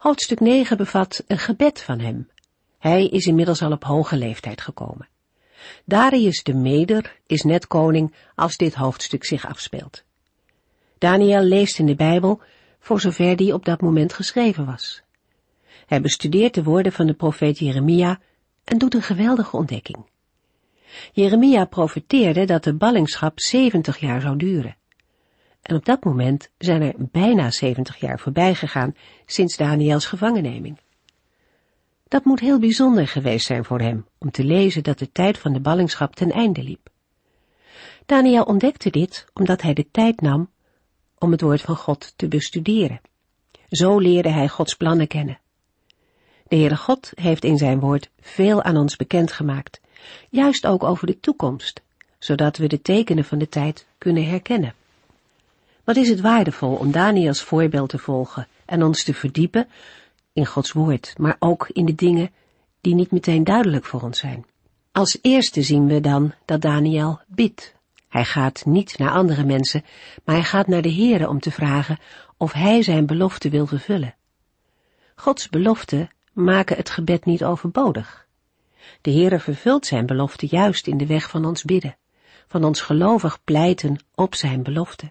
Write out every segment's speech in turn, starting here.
Hoofdstuk 9 bevat een gebed van hem. Hij is inmiddels al op hoge leeftijd gekomen. Darius de Meder is net koning als dit hoofdstuk zich afspeelt. Daniel leest in de Bijbel voor zover die op dat moment geschreven was. Hij bestudeert de woorden van de profeet Jeremia en doet een geweldige ontdekking. Jeremia profeteerde dat de ballingschap 70 jaar zou duren. En op dat moment zijn er bijna 70 jaar voorbij gegaan sinds Daniels gevangenneming. Dat moet heel bijzonder geweest zijn voor hem, om te lezen dat de tijd van de ballingschap ten einde liep. Daniel ontdekte dit omdat hij de tijd nam om het woord van God te bestuderen. Zo leerde hij Gods plannen kennen. De Heere God heeft in zijn woord veel aan ons bekendgemaakt, juist ook over de toekomst, zodat we de tekenen van de tijd kunnen herkennen. Wat is het waardevol om Daniels voorbeeld te volgen en ons te verdiepen in Gods woord, maar ook in de dingen die niet meteen duidelijk voor ons zijn. Als eerste zien we dan dat Daniel bidt. Hij gaat niet naar andere mensen, maar hij gaat naar de Heere om te vragen of hij zijn belofte wil vervullen. Gods beloften maken het gebed niet overbodig. De Heere vervult zijn belofte juist in de weg van ons bidden, van ons gelovig pleiten op zijn belofte.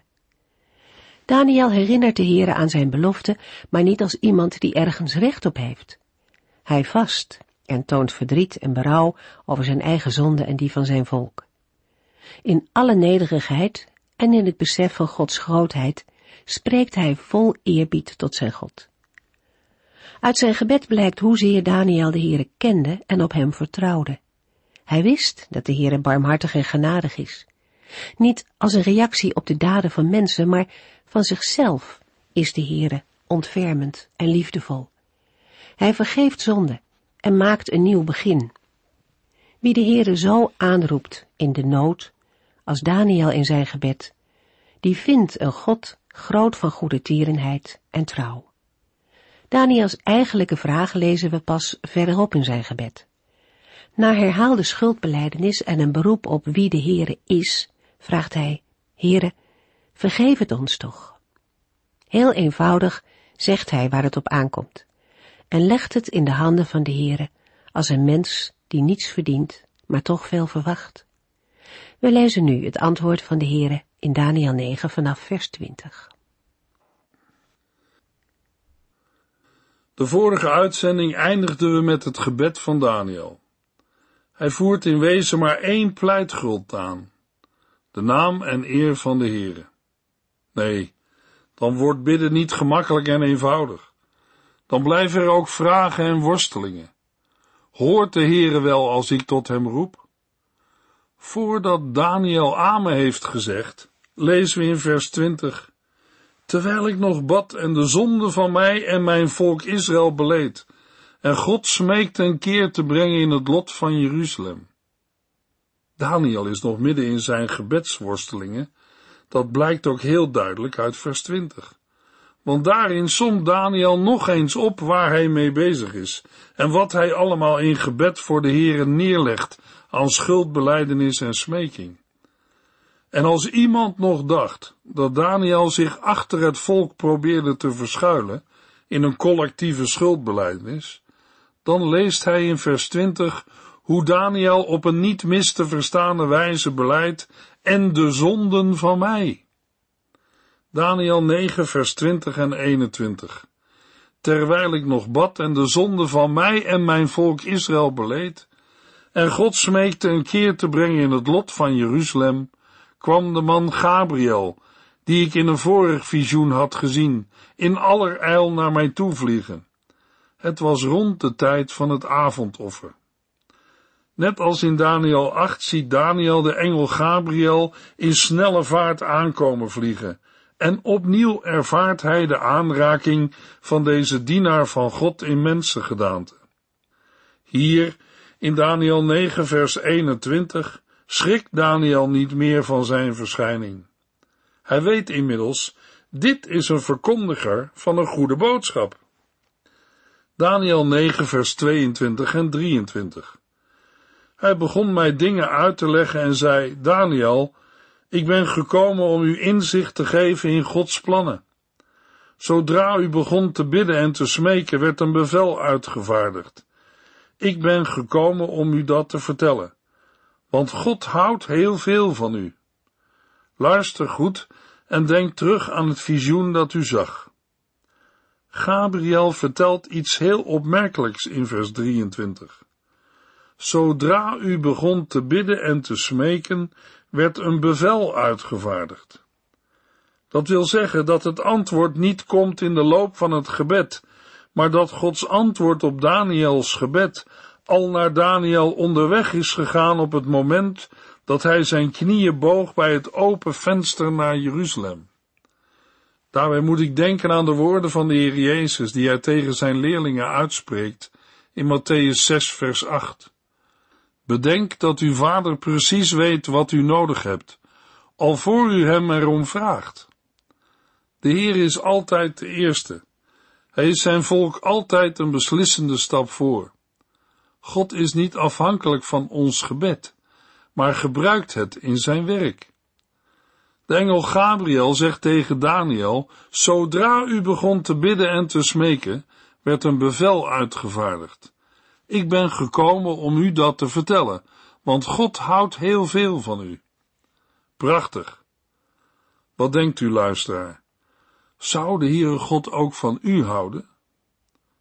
Daniel herinnert de Heere aan zijn belofte, maar niet als iemand die ergens recht op heeft. Hij vast en toont verdriet en berouw over zijn eigen zonde en die van zijn volk. In alle nederigheid en in het besef van Gods grootheid spreekt hij vol eerbied tot zijn God. Uit zijn gebed blijkt hoezeer Daniel de Heere kende en op hem vertrouwde. Hij wist dat de Heere barmhartig en genadig is. Niet als een reactie op de daden van mensen, maar van zichzelf is de Heere ontfermend en liefdevol. Hij vergeeft zonde en maakt een nieuw begin. Wie de Heere zo aanroept in de nood, als Daniel in zijn gebed, die vindt een God groot van goede tierenheid en trouw. Daniels eigenlijke vraag lezen we pas verderop in zijn gebed. Na herhaalde schuldbeleidenis en een beroep op wie de Heere is, vraagt hij, Heere, vergeef het ons toch. Heel eenvoudig zegt hij waar het op aankomt en legt het in de handen van de Heere als een mens die niets verdient, maar toch veel verwacht. We lezen nu het antwoord van de Heere in Daniel 9 vanaf vers 20. De vorige uitzending eindigden we met het gebed van Daniel. Hij voert in wezen maar één pleitgrond aan. De naam en eer van de Heere. Nee, dan wordt bidden niet gemakkelijk en eenvoudig. Dan blijven er ook vragen en worstelingen. Hoort de Heere wel als ik tot hem roep? Voordat Daniel Amen heeft gezegd, lezen we in vers 20. Terwijl ik nog bad en de zonde van mij en mijn volk Israël beleed, en God smeekte een keer te brengen in het lot van Jeruzalem. Daniel is nog midden in zijn gebedsworstelingen dat blijkt ook heel duidelijk uit vers 20. Want daarin somt Daniel nog eens op waar hij mee bezig is en wat hij allemaal in gebed voor de Heere neerlegt aan schuldbeleidenis en smeking. En als iemand nog dacht dat Daniel zich achter het volk probeerde te verschuilen in een collectieve schuldbeleidenis, dan leest hij in vers 20 hoe Daniel op een niet mis te verstaande wijze beleidt en de zonden van mij. Daniel 9 vers 20 en 21 Terwijl ik nog bad en de zonde van mij en mijn volk Israël beleed, en God smeekte een keer te brengen in het lot van Jeruzalem, kwam de man Gabriel, die ik in een vorig visioen had gezien, in allerijl naar mij toevliegen. Het was rond de tijd van het avondoffer. Net als in Daniel 8 ziet Daniel de engel Gabriel in snelle vaart aankomen vliegen En opnieuw ervaart hij de aanraking van deze dienaar van God in mensengedaante. Hier, in Daniel 9 vers 21, schrikt Daniel niet meer van zijn verschijning. Hij weet inmiddels, dit is een verkondiger van een goede boodschap. Daniel 9 vers 22 en 23 Hij begon mij dingen uit te leggen en zei, Daniel, ik ben gekomen om u inzicht te geven in Gods plannen. Zodra u begon te bidden en te smeken, werd een bevel uitgevaardigd. Ik ben gekomen om u dat te vertellen, want God houdt heel veel van u. Luister goed en denk terug aan het visioen dat u zag. Gabriel vertelt iets heel opmerkelijks in vers 23. Zodra u begon te bidden en te smeken, werd een bevel uitgevaardigd. Dat wil zeggen dat het antwoord niet komt in de loop van het gebed, maar dat Gods antwoord op Daniels gebed al naar Daniel onderweg is gegaan op het moment dat hij zijn knieën boog bij het open venster naar Jeruzalem. Daarbij moet ik denken aan de woorden van de Heer Jezus die hij tegen zijn leerlingen uitspreekt in Matthäus 6 vers 8. Bedenk dat uw vader precies weet wat u nodig hebt, al voor u hem erom vraagt. De Heer is altijd de eerste. Hij is zijn volk altijd een beslissende stap voor. God is niet afhankelijk van ons gebed, maar gebruikt het in zijn werk. De engel Gabriel zegt tegen Daniel, zodra u begon te bidden en te smeken, werd een bevel uitgevaardigd. Ik ben gekomen om u dat te vertellen, want God houdt heel veel van u. Prachtig. Wat denkt u, luisteraar? Zou de Heere God ook van u houden?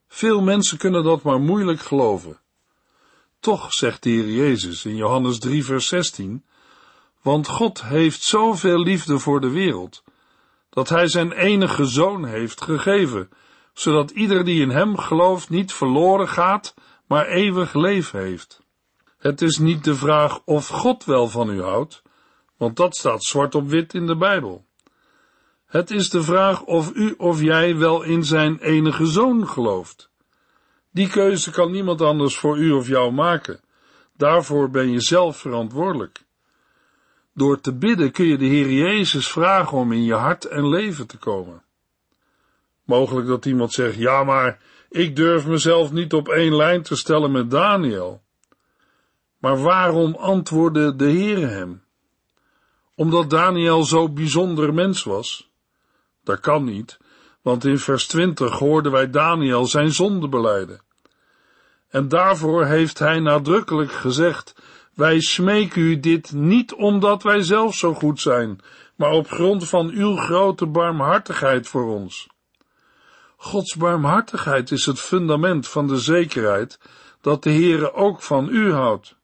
Veel mensen kunnen dat maar moeilijk geloven. Toch zegt de Heer Jezus in Johannes 3 vers 16, want God heeft zoveel liefde voor de wereld, dat Hij zijn enige zoon heeft gegeven, zodat ieder die in Hem gelooft niet verloren gaat, maar eeuwig leven heeft. Het is niet de vraag of God wel van u houdt, want dat staat zwart op wit in de Bijbel. Het is de vraag of u of jij wel in zijn enige zoon gelooft. Die keuze kan niemand anders voor u of jou maken. Daarvoor ben je zelf verantwoordelijk. Door te bidden kun je de Heer Jezus vragen om in je hart en leven te komen. Mogelijk dat iemand zegt, ja maar ik durf mezelf niet op één lijn te stellen met Daniel. Maar waarom antwoordde de Heere hem? Omdat Daniel zo'n bijzonder mens was? Dat kan niet, want in vers 20 hoorden wij Daniel zijn zonde beleiden. En daarvoor heeft hij nadrukkelijk gezegd, wij smeken u dit niet omdat wij zelf zo goed zijn, maar op grond van uw grote barmhartigheid voor ons. Gods barmhartigheid is het fundament van de zekerheid dat de Heere ook van u houdt.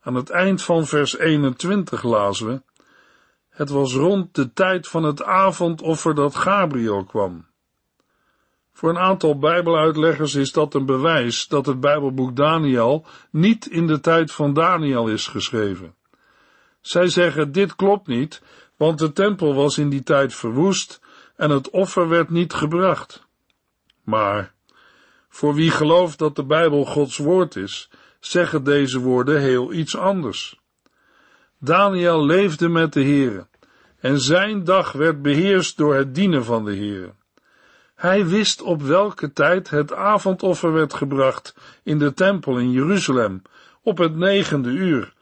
Aan het eind van vers 21 lazen we, het was rond de tijd van het avondoffer dat Gabriel kwam. Voor een aantal Bijbeluitleggers is dat een bewijs dat het Bijbelboek Daniel niet in de tijd van Daniel is geschreven. Zij zeggen dit klopt niet, want de tempel was in die tijd verwoest en het offer werd niet gebracht. Maar voor wie gelooft dat de Bijbel Gods woord is, zeggen deze woorden heel iets anders. Daniel leefde met de Heere en zijn dag werd beheerst door het dienen van de Heere. Hij wist op welke tijd het avondoffer werd gebracht in de tempel in Jeruzalem, op het negende uur.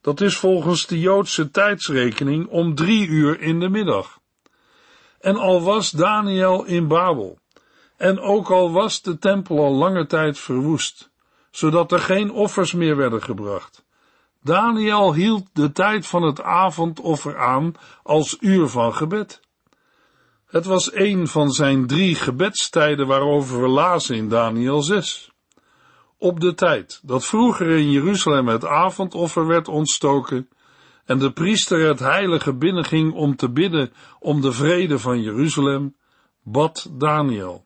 Dat is volgens de Joodse tijdsrekening om drie uur in de middag. En al was Daniel in Babel, en ook al was de tempel al lange tijd verwoest, zodat er geen offers meer werden gebracht. Daniel hield de tijd van het avondoffer aan als uur van gebed. Het was een van zijn drie gebedstijden waarover we lazen in Daniel 6. Op de tijd dat vroeger in Jeruzalem het avondoffer werd ontstoken, en de priester het heilige binnenging om te bidden om de vrede van Jeruzalem, bad Daniel.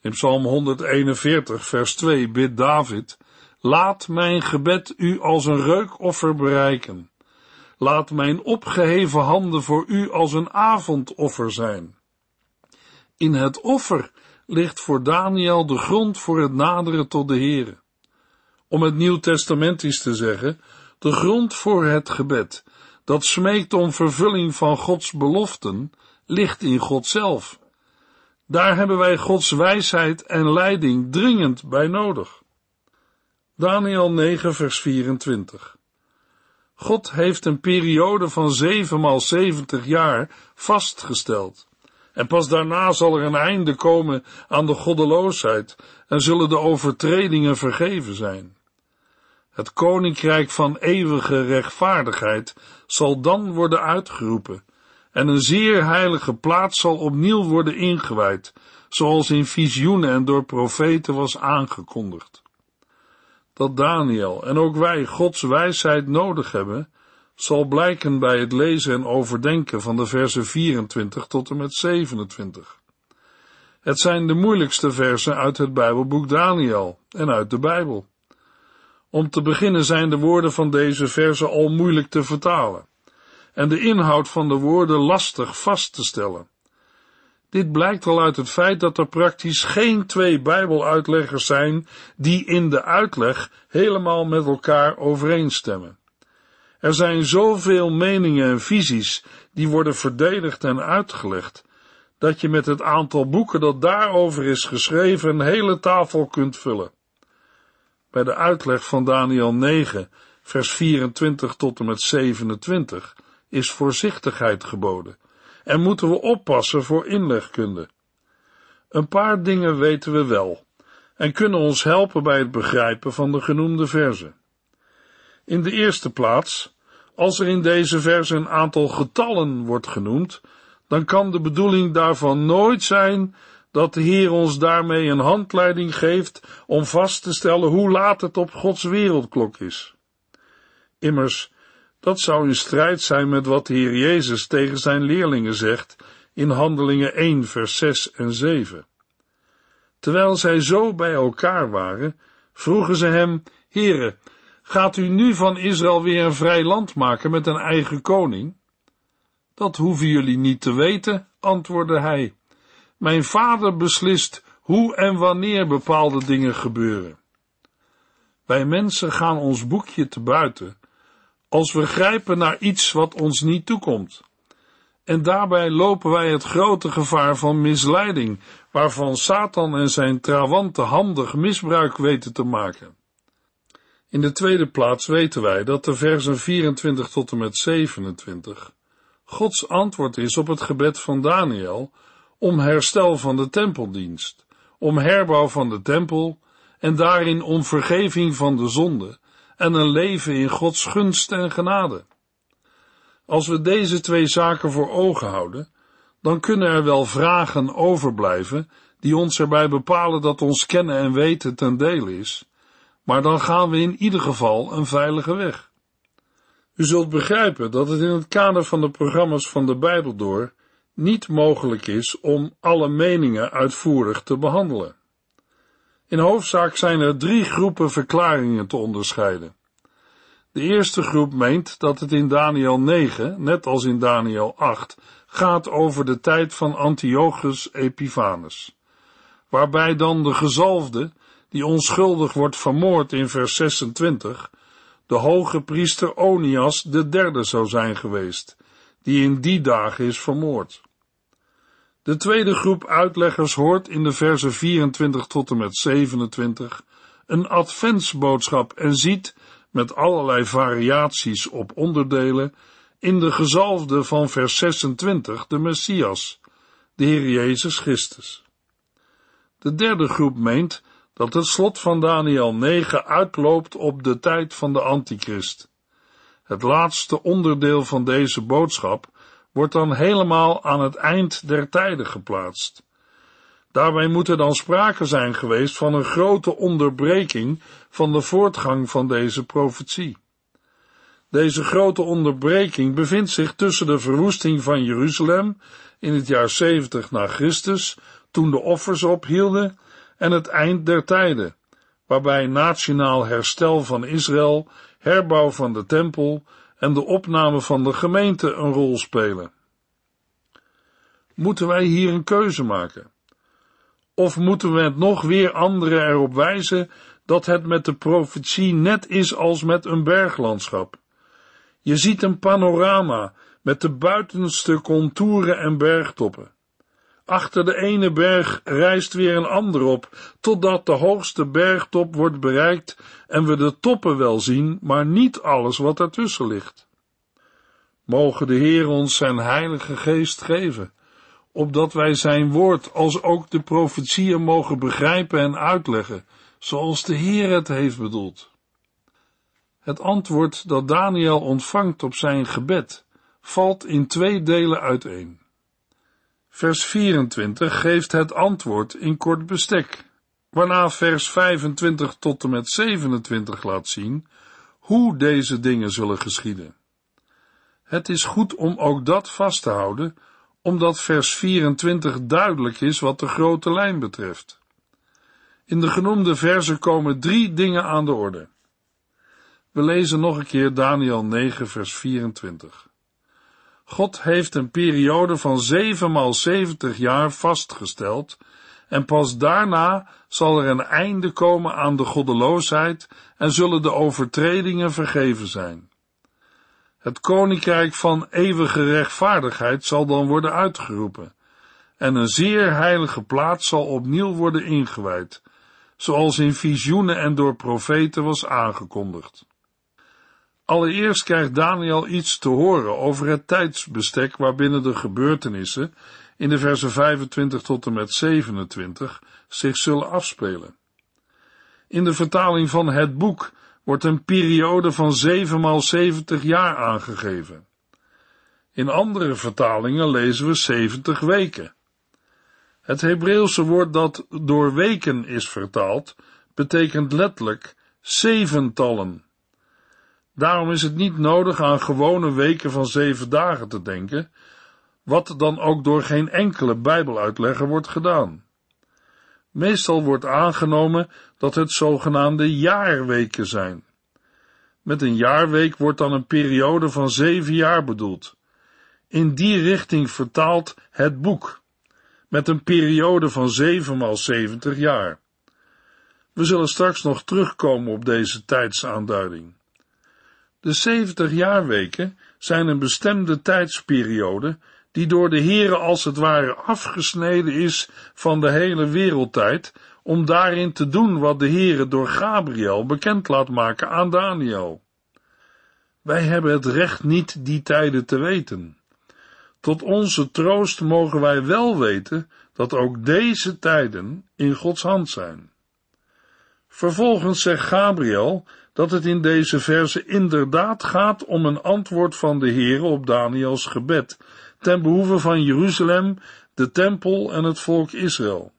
In Psalm 141, vers 2 bidt David, Laat mijn gebed u als een reukoffer bereiken. Laat mijn opgeheven handen voor u als een avondoffer zijn. In het offer ligt voor Daniel de grond voor het naderen tot de Here. Om het Nieuw Testamentisch te zeggen, de grond voor het gebed, dat smeekt om vervulling van Gods beloften, ligt in God zelf. Daar hebben wij Gods wijsheid en leiding dringend bij nodig. Daniel 9 vers 24 God heeft een periode van zeven maal zeventig jaar vastgesteld. En pas daarna zal er een einde komen aan de goddeloosheid en zullen de overtredingen vergeven zijn. Het koninkrijk van eeuwige rechtvaardigheid zal dan worden uitgeroepen en een zeer heilige plaats zal opnieuw worden ingewijd, zoals in visioenen en door profeten was aangekondigd. Dat Daniel en ook wij Gods wijsheid nodig hebben, zal blijken bij het lezen en overdenken van de versen 24 tot en met 27. Het zijn de moeilijkste versen uit het Bijbelboek Daniel en uit de Bijbel. Om te beginnen zijn de woorden van deze versen al moeilijk te vertalen en de inhoud van de woorden lastig vast te stellen. Dit blijkt al uit het feit dat er praktisch geen twee Bijbeluitleggers zijn die in de uitleg helemaal met elkaar overeenstemmen. Er zijn zoveel meningen en visies die worden verdedigd en uitgelegd, dat je met het aantal boeken dat daarover is geschreven een hele tafel kunt vullen. Bij de uitleg van Daniel 9, vers 24 tot en met 27 is voorzichtigheid geboden en moeten we oppassen voor inlegkunde. Een paar dingen weten we wel en kunnen ons helpen bij het begrijpen van de genoemde verzen. In de eerste plaats, als er in deze verse een aantal getallen wordt genoemd, dan kan de bedoeling daarvan nooit zijn dat de Heer ons daarmee een handleiding geeft om vast te stellen hoe laat het op Gods wereldklok is. Immers, dat zou in strijd zijn met wat de Heer Jezus tegen zijn leerlingen zegt in Handelingen 1, vers 6 en 7. Terwijl zij zo bij elkaar waren, vroegen ze hem, Heere, gaat u nu van Israël weer een vrij land maken met een eigen koning? Dat hoeven jullie niet te weten, antwoordde hij. Mijn vader beslist hoe en wanneer bepaalde dingen gebeuren. Wij mensen gaan ons boekje te buiten als we grijpen naar iets wat ons niet toekomt. En daarbij lopen wij het grote gevaar van misleiding, waarvan Satan en zijn trawanten handig misbruik weten te maken. In de tweede plaats weten wij dat de versen 24 tot en met 27 Gods antwoord is op het gebed van Daniel om herstel van de tempeldienst, om herbouw van de tempel en daarin om vergeving van de zonde en een leven in Gods gunst en genade. Als we deze twee zaken voor ogen houden, dan kunnen er wel vragen overblijven die ons erbij bepalen dat ons kennen en weten ten dele is, maar dan gaan we in ieder geval een veilige weg. U zult begrijpen dat het in het kader van de programma's van de Bijbel door niet mogelijk is om alle meningen uitvoerig te behandelen. In hoofdzaak zijn er drie groepen verklaringen te onderscheiden. De eerste groep meent dat het in Daniel 9, net als in Daniel 8, gaat over de tijd van Antiochus Epiphanes, waarbij dan de gezalfde, die onschuldig wordt vermoord in vers 26, de hoge priester Onias de derde zou zijn geweest, die in die dagen is vermoord. De tweede groep uitleggers hoort in de versen 24 tot en met 27 een adventsboodschap en ziet, met allerlei variaties op onderdelen, in de gezalfde van vers 26 de Messias, de Heer Jezus Christus. De derde groep meent dat het slot van Daniel 9 uitloopt op de tijd van de Antichrist. Het laatste onderdeel van deze boodschap wordt dan helemaal aan het eind der tijden geplaatst. Daarbij moet er dan sprake zijn geweest van een grote onderbreking van de voortgang van deze profetie. Deze grote onderbreking bevindt zich tussen de verwoesting van Jeruzalem in het jaar 70 na Christus, toen de offers ophielden, en het eind der tijden, waarbij nationaal herstel van Israël, herbouw van de tempel en de opname van de gemeente een rol spelen. Moeten wij hier een keuze maken? Of moeten we het nog weer anderen erop wijzen dat het met de profetie net is als met een berglandschap? Je ziet een panorama met de buitenste contouren en bergtoppen. Achter de ene berg rijst weer een ander op, totdat de hoogste bergtop wordt bereikt en we de toppen wel zien, maar niet alles wat ertussen ligt. Mogen de Heer ons zijn heilige geest geven, opdat wij zijn woord als ook de profetieën mogen begrijpen en uitleggen, zoals de Heer het heeft bedoeld. Het antwoord dat Daniel ontvangt op zijn gebed valt in twee delen uiteen. Vers 24 geeft het antwoord in kort bestek, waarna vers 25 tot en met 27 laat zien hoe deze dingen zullen geschieden. Het is goed om ook dat vast te houden, omdat vers 24 duidelijk is wat de grote lijn betreft. In de genoemde versen komen drie dingen aan de orde. We lezen nog een keer Daniel 9, vers 24. God heeft een periode van zevenmaal zeventig jaar vastgesteld en pas daarna zal er een einde komen aan de goddeloosheid en zullen de overtredingen vergeven zijn. Het koninkrijk van eeuwige rechtvaardigheid zal dan worden uitgeroepen en een zeer heilige plaats zal opnieuw worden ingewijd, zoals in visioenen en door profeten was aangekondigd. Allereerst krijgt Daniel iets te horen over het tijdsbestek waarbinnen de gebeurtenissen in de versen 25 tot en met 27 zich zullen afspelen. In de vertaling van het boek wordt een periode van 7 maal 70 jaar aangegeven. In andere vertalingen lezen we 70 weken. Het Hebreeuwse woord dat door weken is vertaald, betekent letterlijk zeventallen. Daarom is het niet nodig aan gewone weken van zeven dagen te denken, wat dan ook door geen enkele Bijbeluitlegger wordt gedaan. Meestal wordt aangenomen dat het zogenaamde jaarweken zijn. Met een jaarweek wordt dan een periode van zeven jaar bedoeld. In die richting vertaalt het boek, met een periode van zeven maal zeventig jaar. We zullen straks nog terugkomen op deze tijdsaanduiding. De 70 jaarweken zijn een bestemde tijdsperiode die door de Heere als het ware afgesneden is van de hele wereldtijd, om daarin te doen wat de Heere door Gabriel bekend laat maken aan Daniel. Wij hebben het recht niet die tijden te weten. Tot onze troost mogen wij wel weten dat ook deze tijden in Gods hand zijn. Vervolgens zegt Gabriel dat het in deze verse inderdaad gaat om een antwoord van de Heer op Daniels gebed, ten behoeve van Jeruzalem, de tempel en het volk Israël.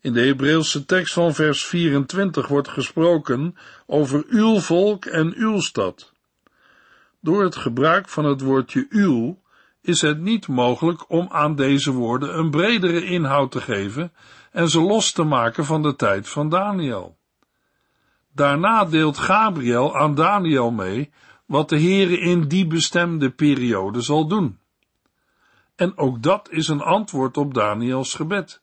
In de Hebreeuwse tekst van vers 24 wordt gesproken over uw volk en uw stad. Door het gebruik van het woordje uw is het niet mogelijk om aan deze woorden een bredere inhoud te geven en ze los te maken van de tijd van Daniel. Daarna deelt Gabriel aan Daniel mee wat de Heere in die bestemde periode zal doen. En ook dat is een antwoord op Daniels gebed.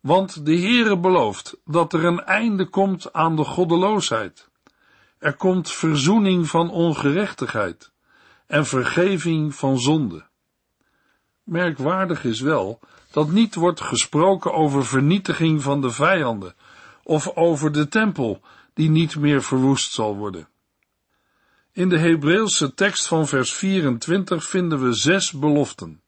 Want de Heere belooft dat er een einde komt aan de goddeloosheid. Er komt verzoening van ongerechtigheid en vergeving van zonde. Merkwaardig is wel dat niet wordt gesproken over vernietiging van de vijanden of over de tempel die niet meer verwoest zal worden. In de Hebreeuwse tekst van vers 24 vinden we zes beloften.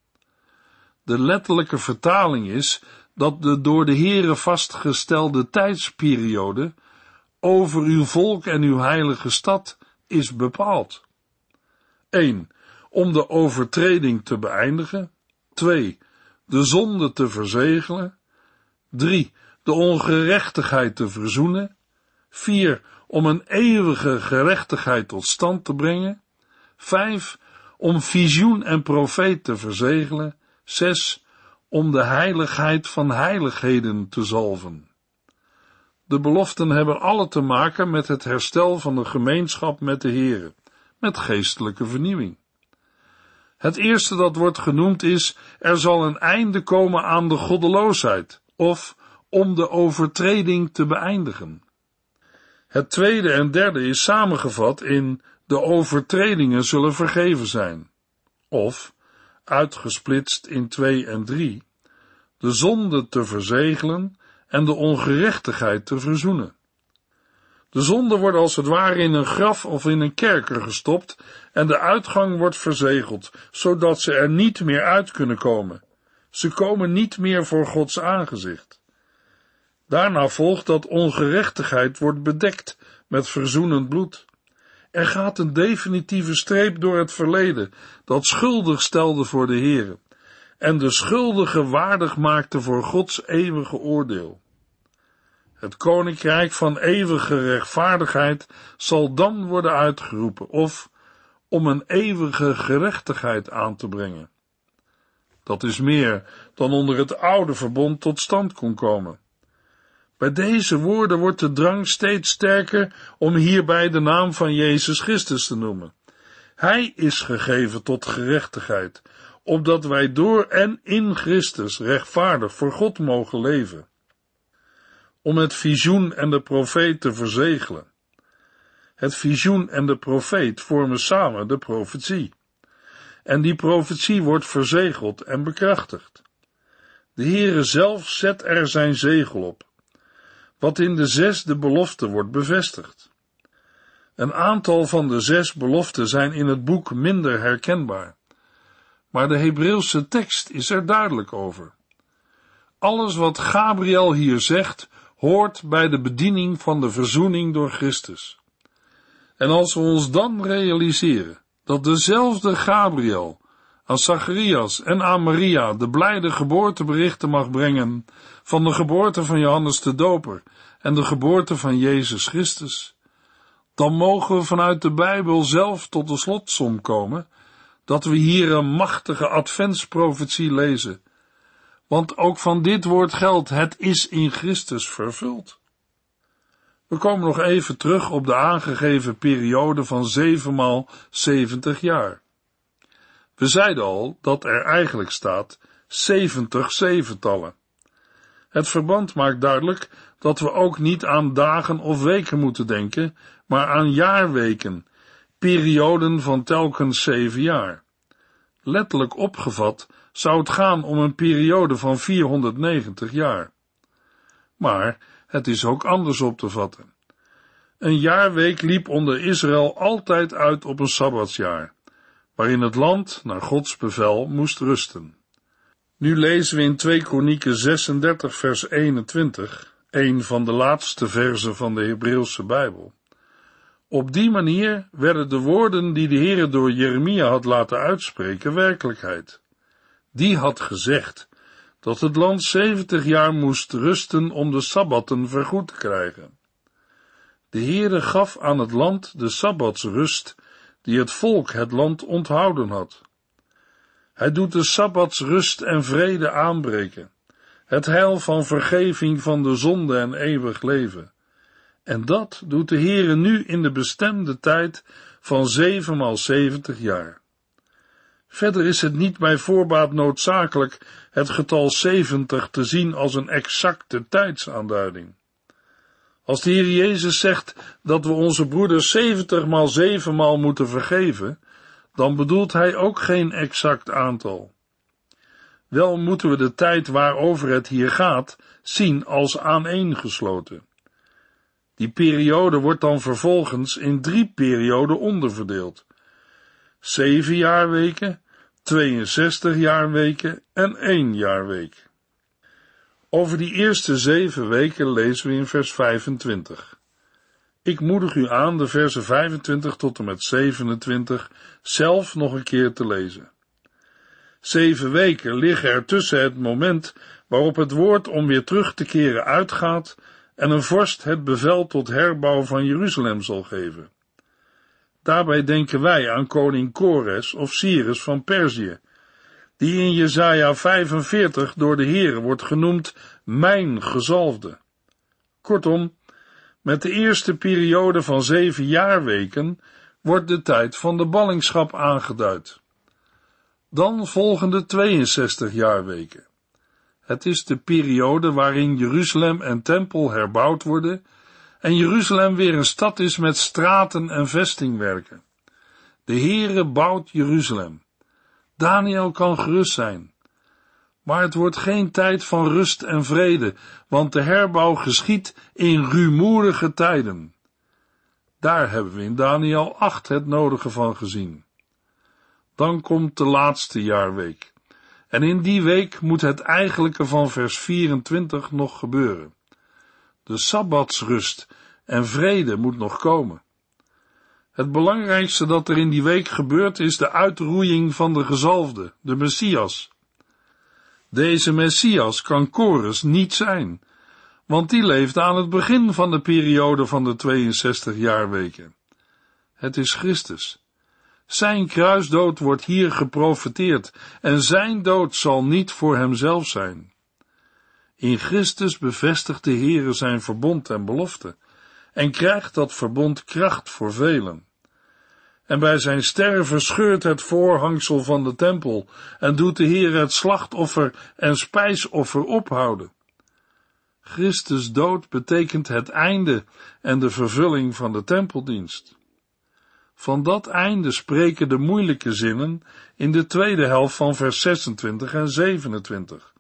De letterlijke vertaling is dat de door de Heere vastgestelde tijdsperiode over uw volk en uw heilige stad is bepaald. 1. Om de overtreding te beëindigen. 2. De zonde te verzegelen. 3. De ongerechtigheid te verzoenen. 4. Om een eeuwige gerechtigheid tot stand te brengen. 5. Om visioen en profeet te verzegelen. 6. Om de heiligheid van heiligheden te zalven. De beloften hebben alle te maken met het herstel van de gemeenschap met de Heere, met geestelijke vernieuwing. Het eerste dat wordt genoemd is, er zal een einde komen aan de goddeloosheid, of om de overtreding te beëindigen. Het tweede en derde is samengevat in de overtredingen zullen vergeven zijn, of, uitgesplitst in twee en drie, de zonde te verzegelen en de ongerechtigheid te verzoenen. De zonden worden als het ware in een graf of in een kerker gestopt en de uitgang wordt verzegeld, zodat ze er niet meer uit kunnen komen. Ze komen niet meer voor Gods aangezicht. Daarna volgt dat ongerechtigheid wordt bedekt met verzoenend bloed. Er gaat een definitieve streep door het verleden dat schuldig stelde voor de Heere en de schuldige waardig maakte voor Gods eeuwige oordeel. Het koninkrijk van eeuwige rechtvaardigheid zal dan worden uitgeroepen, of om een eeuwige gerechtigheid aan te brengen. Dat is meer dan onder het oude verbond tot stand kon komen. Bij deze woorden wordt de drang steeds sterker om hierbij de naam van Jezus Christus te noemen. Hij is gegeven tot gerechtigheid, opdat wij door en in Christus rechtvaardig voor God mogen leven. Om het visioen en de profeet te verzegelen. Het visioen en de profeet vormen samen de profetie. En die profetie wordt verzegeld en bekrachtigd. De Heere zelf zet er zijn zegel op, wat in de zesde belofte wordt bevestigd. Een aantal van de zes beloften zijn in het boek minder herkenbaar, maar de Hebreeuwse tekst is er duidelijk over. Alles wat Gabriel hier zegt, hoort bij de bediening van de verzoening door Christus. En als we ons dan realiseren dat dezelfde Gabriel aan Zacharias en aan Maria de blijde geboorteberichten mag brengen van de geboorte van Johannes de Doper en de geboorte van Jezus Christus, dan mogen we vanuit de Bijbel zelf tot de slotsom komen dat we hier een machtige adventsprofetie lezen. Want ook van dit woord geldt, het is in Christus vervuld. We komen nog even terug op de aangegeven periode van zevenmaal zeventig jaar. We zeiden al dat er eigenlijk staat zeventig zeventallen. Het verband maakt duidelijk dat we ook niet aan dagen of weken moeten denken, maar aan jaarweken, perioden van telkens zeven jaar. Letterlijk opgevat zou het gaan om een periode van 490 jaar. Maar het is ook anders op te vatten. Een jaarweek liep onder Israël altijd uit op een sabbatsjaar, waarin het land naar Gods bevel moest rusten. Nu lezen we in 2 Kronieken 36 vers 21, een van de laatste versen van de Hebreeuwse Bijbel. Op die manier werden de woorden die de Heere door Jeremia had laten uitspreken werkelijkheid. Die had gezegd dat het land zeventig jaar moest rusten om de sabbatten vergoed te krijgen. De Heere gaf aan het land de sabbatsrust die het volk het land onthouden had. Hij doet de sabbatsrust en vrede aanbreken, het heil van vergeving van de zonde en eeuwig leven. En dat doet de Heere nu in de bestemde tijd van zevenmaal zeventig jaar. Verder is het niet bij voorbaat noodzakelijk het getal zeventig te zien als een exacte tijdsaanduiding. Als de Heer Jezus zegt dat we onze broeders zeventigmaal zevenmaal moeten vergeven, dan bedoelt hij ook geen exact aantal. Wel moeten we de tijd waarover het hier gaat zien als aaneengesloten. Die periode wordt dan vervolgens in drie perioden onderverdeeld. Zeven jaarweken, 62 jaarweken en één jaarweek. Over die eerste zeven weken lezen we in vers 25. Ik moedig u aan de versen 25 tot en met 27 zelf nog een keer te lezen. Zeven weken liggen er tussen het moment waarop het woord om weer terug te keren uitgaat en een vorst het bevel tot herbouw van Jeruzalem zal geven. Daarbij denken wij aan koning Kores of Cyrus van Perzië, die in Jesaja 45 door de Heere wordt genoemd mijn gezalfde. Kortom, met de eerste periode van zeven jaarweken wordt de tijd van de ballingschap aangeduid. Dan volgen de 62 jaarweken. Het is de periode waarin Jeruzalem en tempel herbouwd worden en Jeruzalem weer een stad is met straten en vestingwerken. De Heere bouwt Jeruzalem. Daniel kan gerust zijn. Maar het wordt geen tijd van rust en vrede, want de herbouw geschiet in rumoerige tijden. Daar hebben we in Daniel 8 het nodige van gezien. Dan komt de laatste jaarweek. En in die week moet het eigenlijke van vers 24 nog gebeuren. De sabbatsrust en vrede moet nog komen. Het belangrijkste dat er in die week gebeurt is de uitroeiing van de gezalfde, de Messias. Deze Messias kan Chorus niet zijn, want die leeft aan het begin van de periode van de 62 jaarweken. Het is Christus. Zijn kruisdood wordt hier geprofeteerd en zijn dood zal niet voor hemzelf zijn. In Christus bevestigt de Heere zijn verbond en belofte en krijgt dat verbond kracht voor velen. En bij zijn sterven scheurt het voorhangsel van de tempel en doet de Heer het slachtoffer en spijsoffer ophouden. Christus dood betekent het einde en de vervulling van de tempeldienst. Van dat einde spreken de moeilijke zinnen in de tweede helft van vers 26 en 27,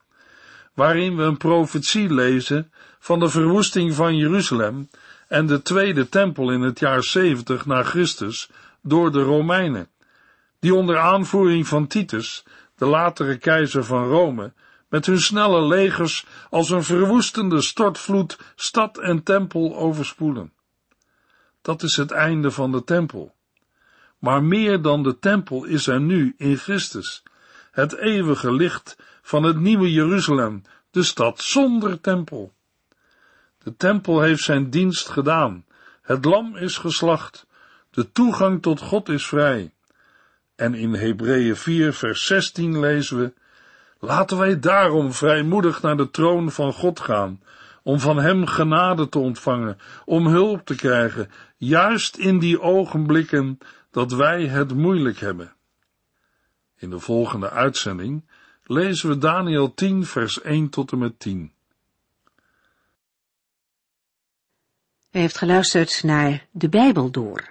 waarin we een profetie lezen van de verwoesting van Jeruzalem en de tweede tempel in het jaar 70 na Christus door de Romeinen, die onder aanvoering van Titus, de latere keizer van Rome, met hun snelle legers als een verwoestende stortvloed stad en tempel overspoelen. Dat is het einde van de tempel. Maar meer dan de tempel is er nu in Christus, het eeuwige licht van het nieuwe Jeruzalem, de stad zonder tempel. De tempel heeft zijn dienst gedaan, het lam is geslacht, de toegang tot God is vrij. En in Hebreeën 4 vers 16 lezen we, Laten wij daarom vrijmoedig naar de troon van God gaan, om van Hem genade te ontvangen, om hulp te krijgen, juist in die ogenblikken dat wij het moeilijk hebben. In de volgende uitzending lezen we Daniel 10 vers 1 tot en met 10. U heeft geluisterd naar De Bijbel Door,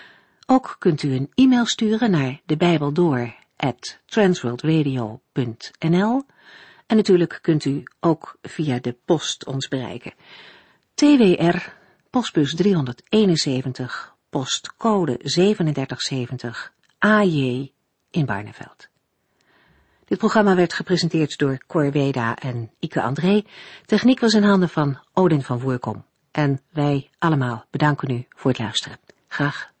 Ook kunt u een e-mail sturen naar de Bijbel door at transworldradio.nl en natuurlijk kunt u ook via de post ons bereiken. TWR, postbus 371, postcode 3770, AJ in Barneveld. Dit programma werd gepresenteerd door Cor Weda en Ike André. Techniek was in handen van Odin van Voerkom. En wij allemaal bedanken u voor het luisteren. Graag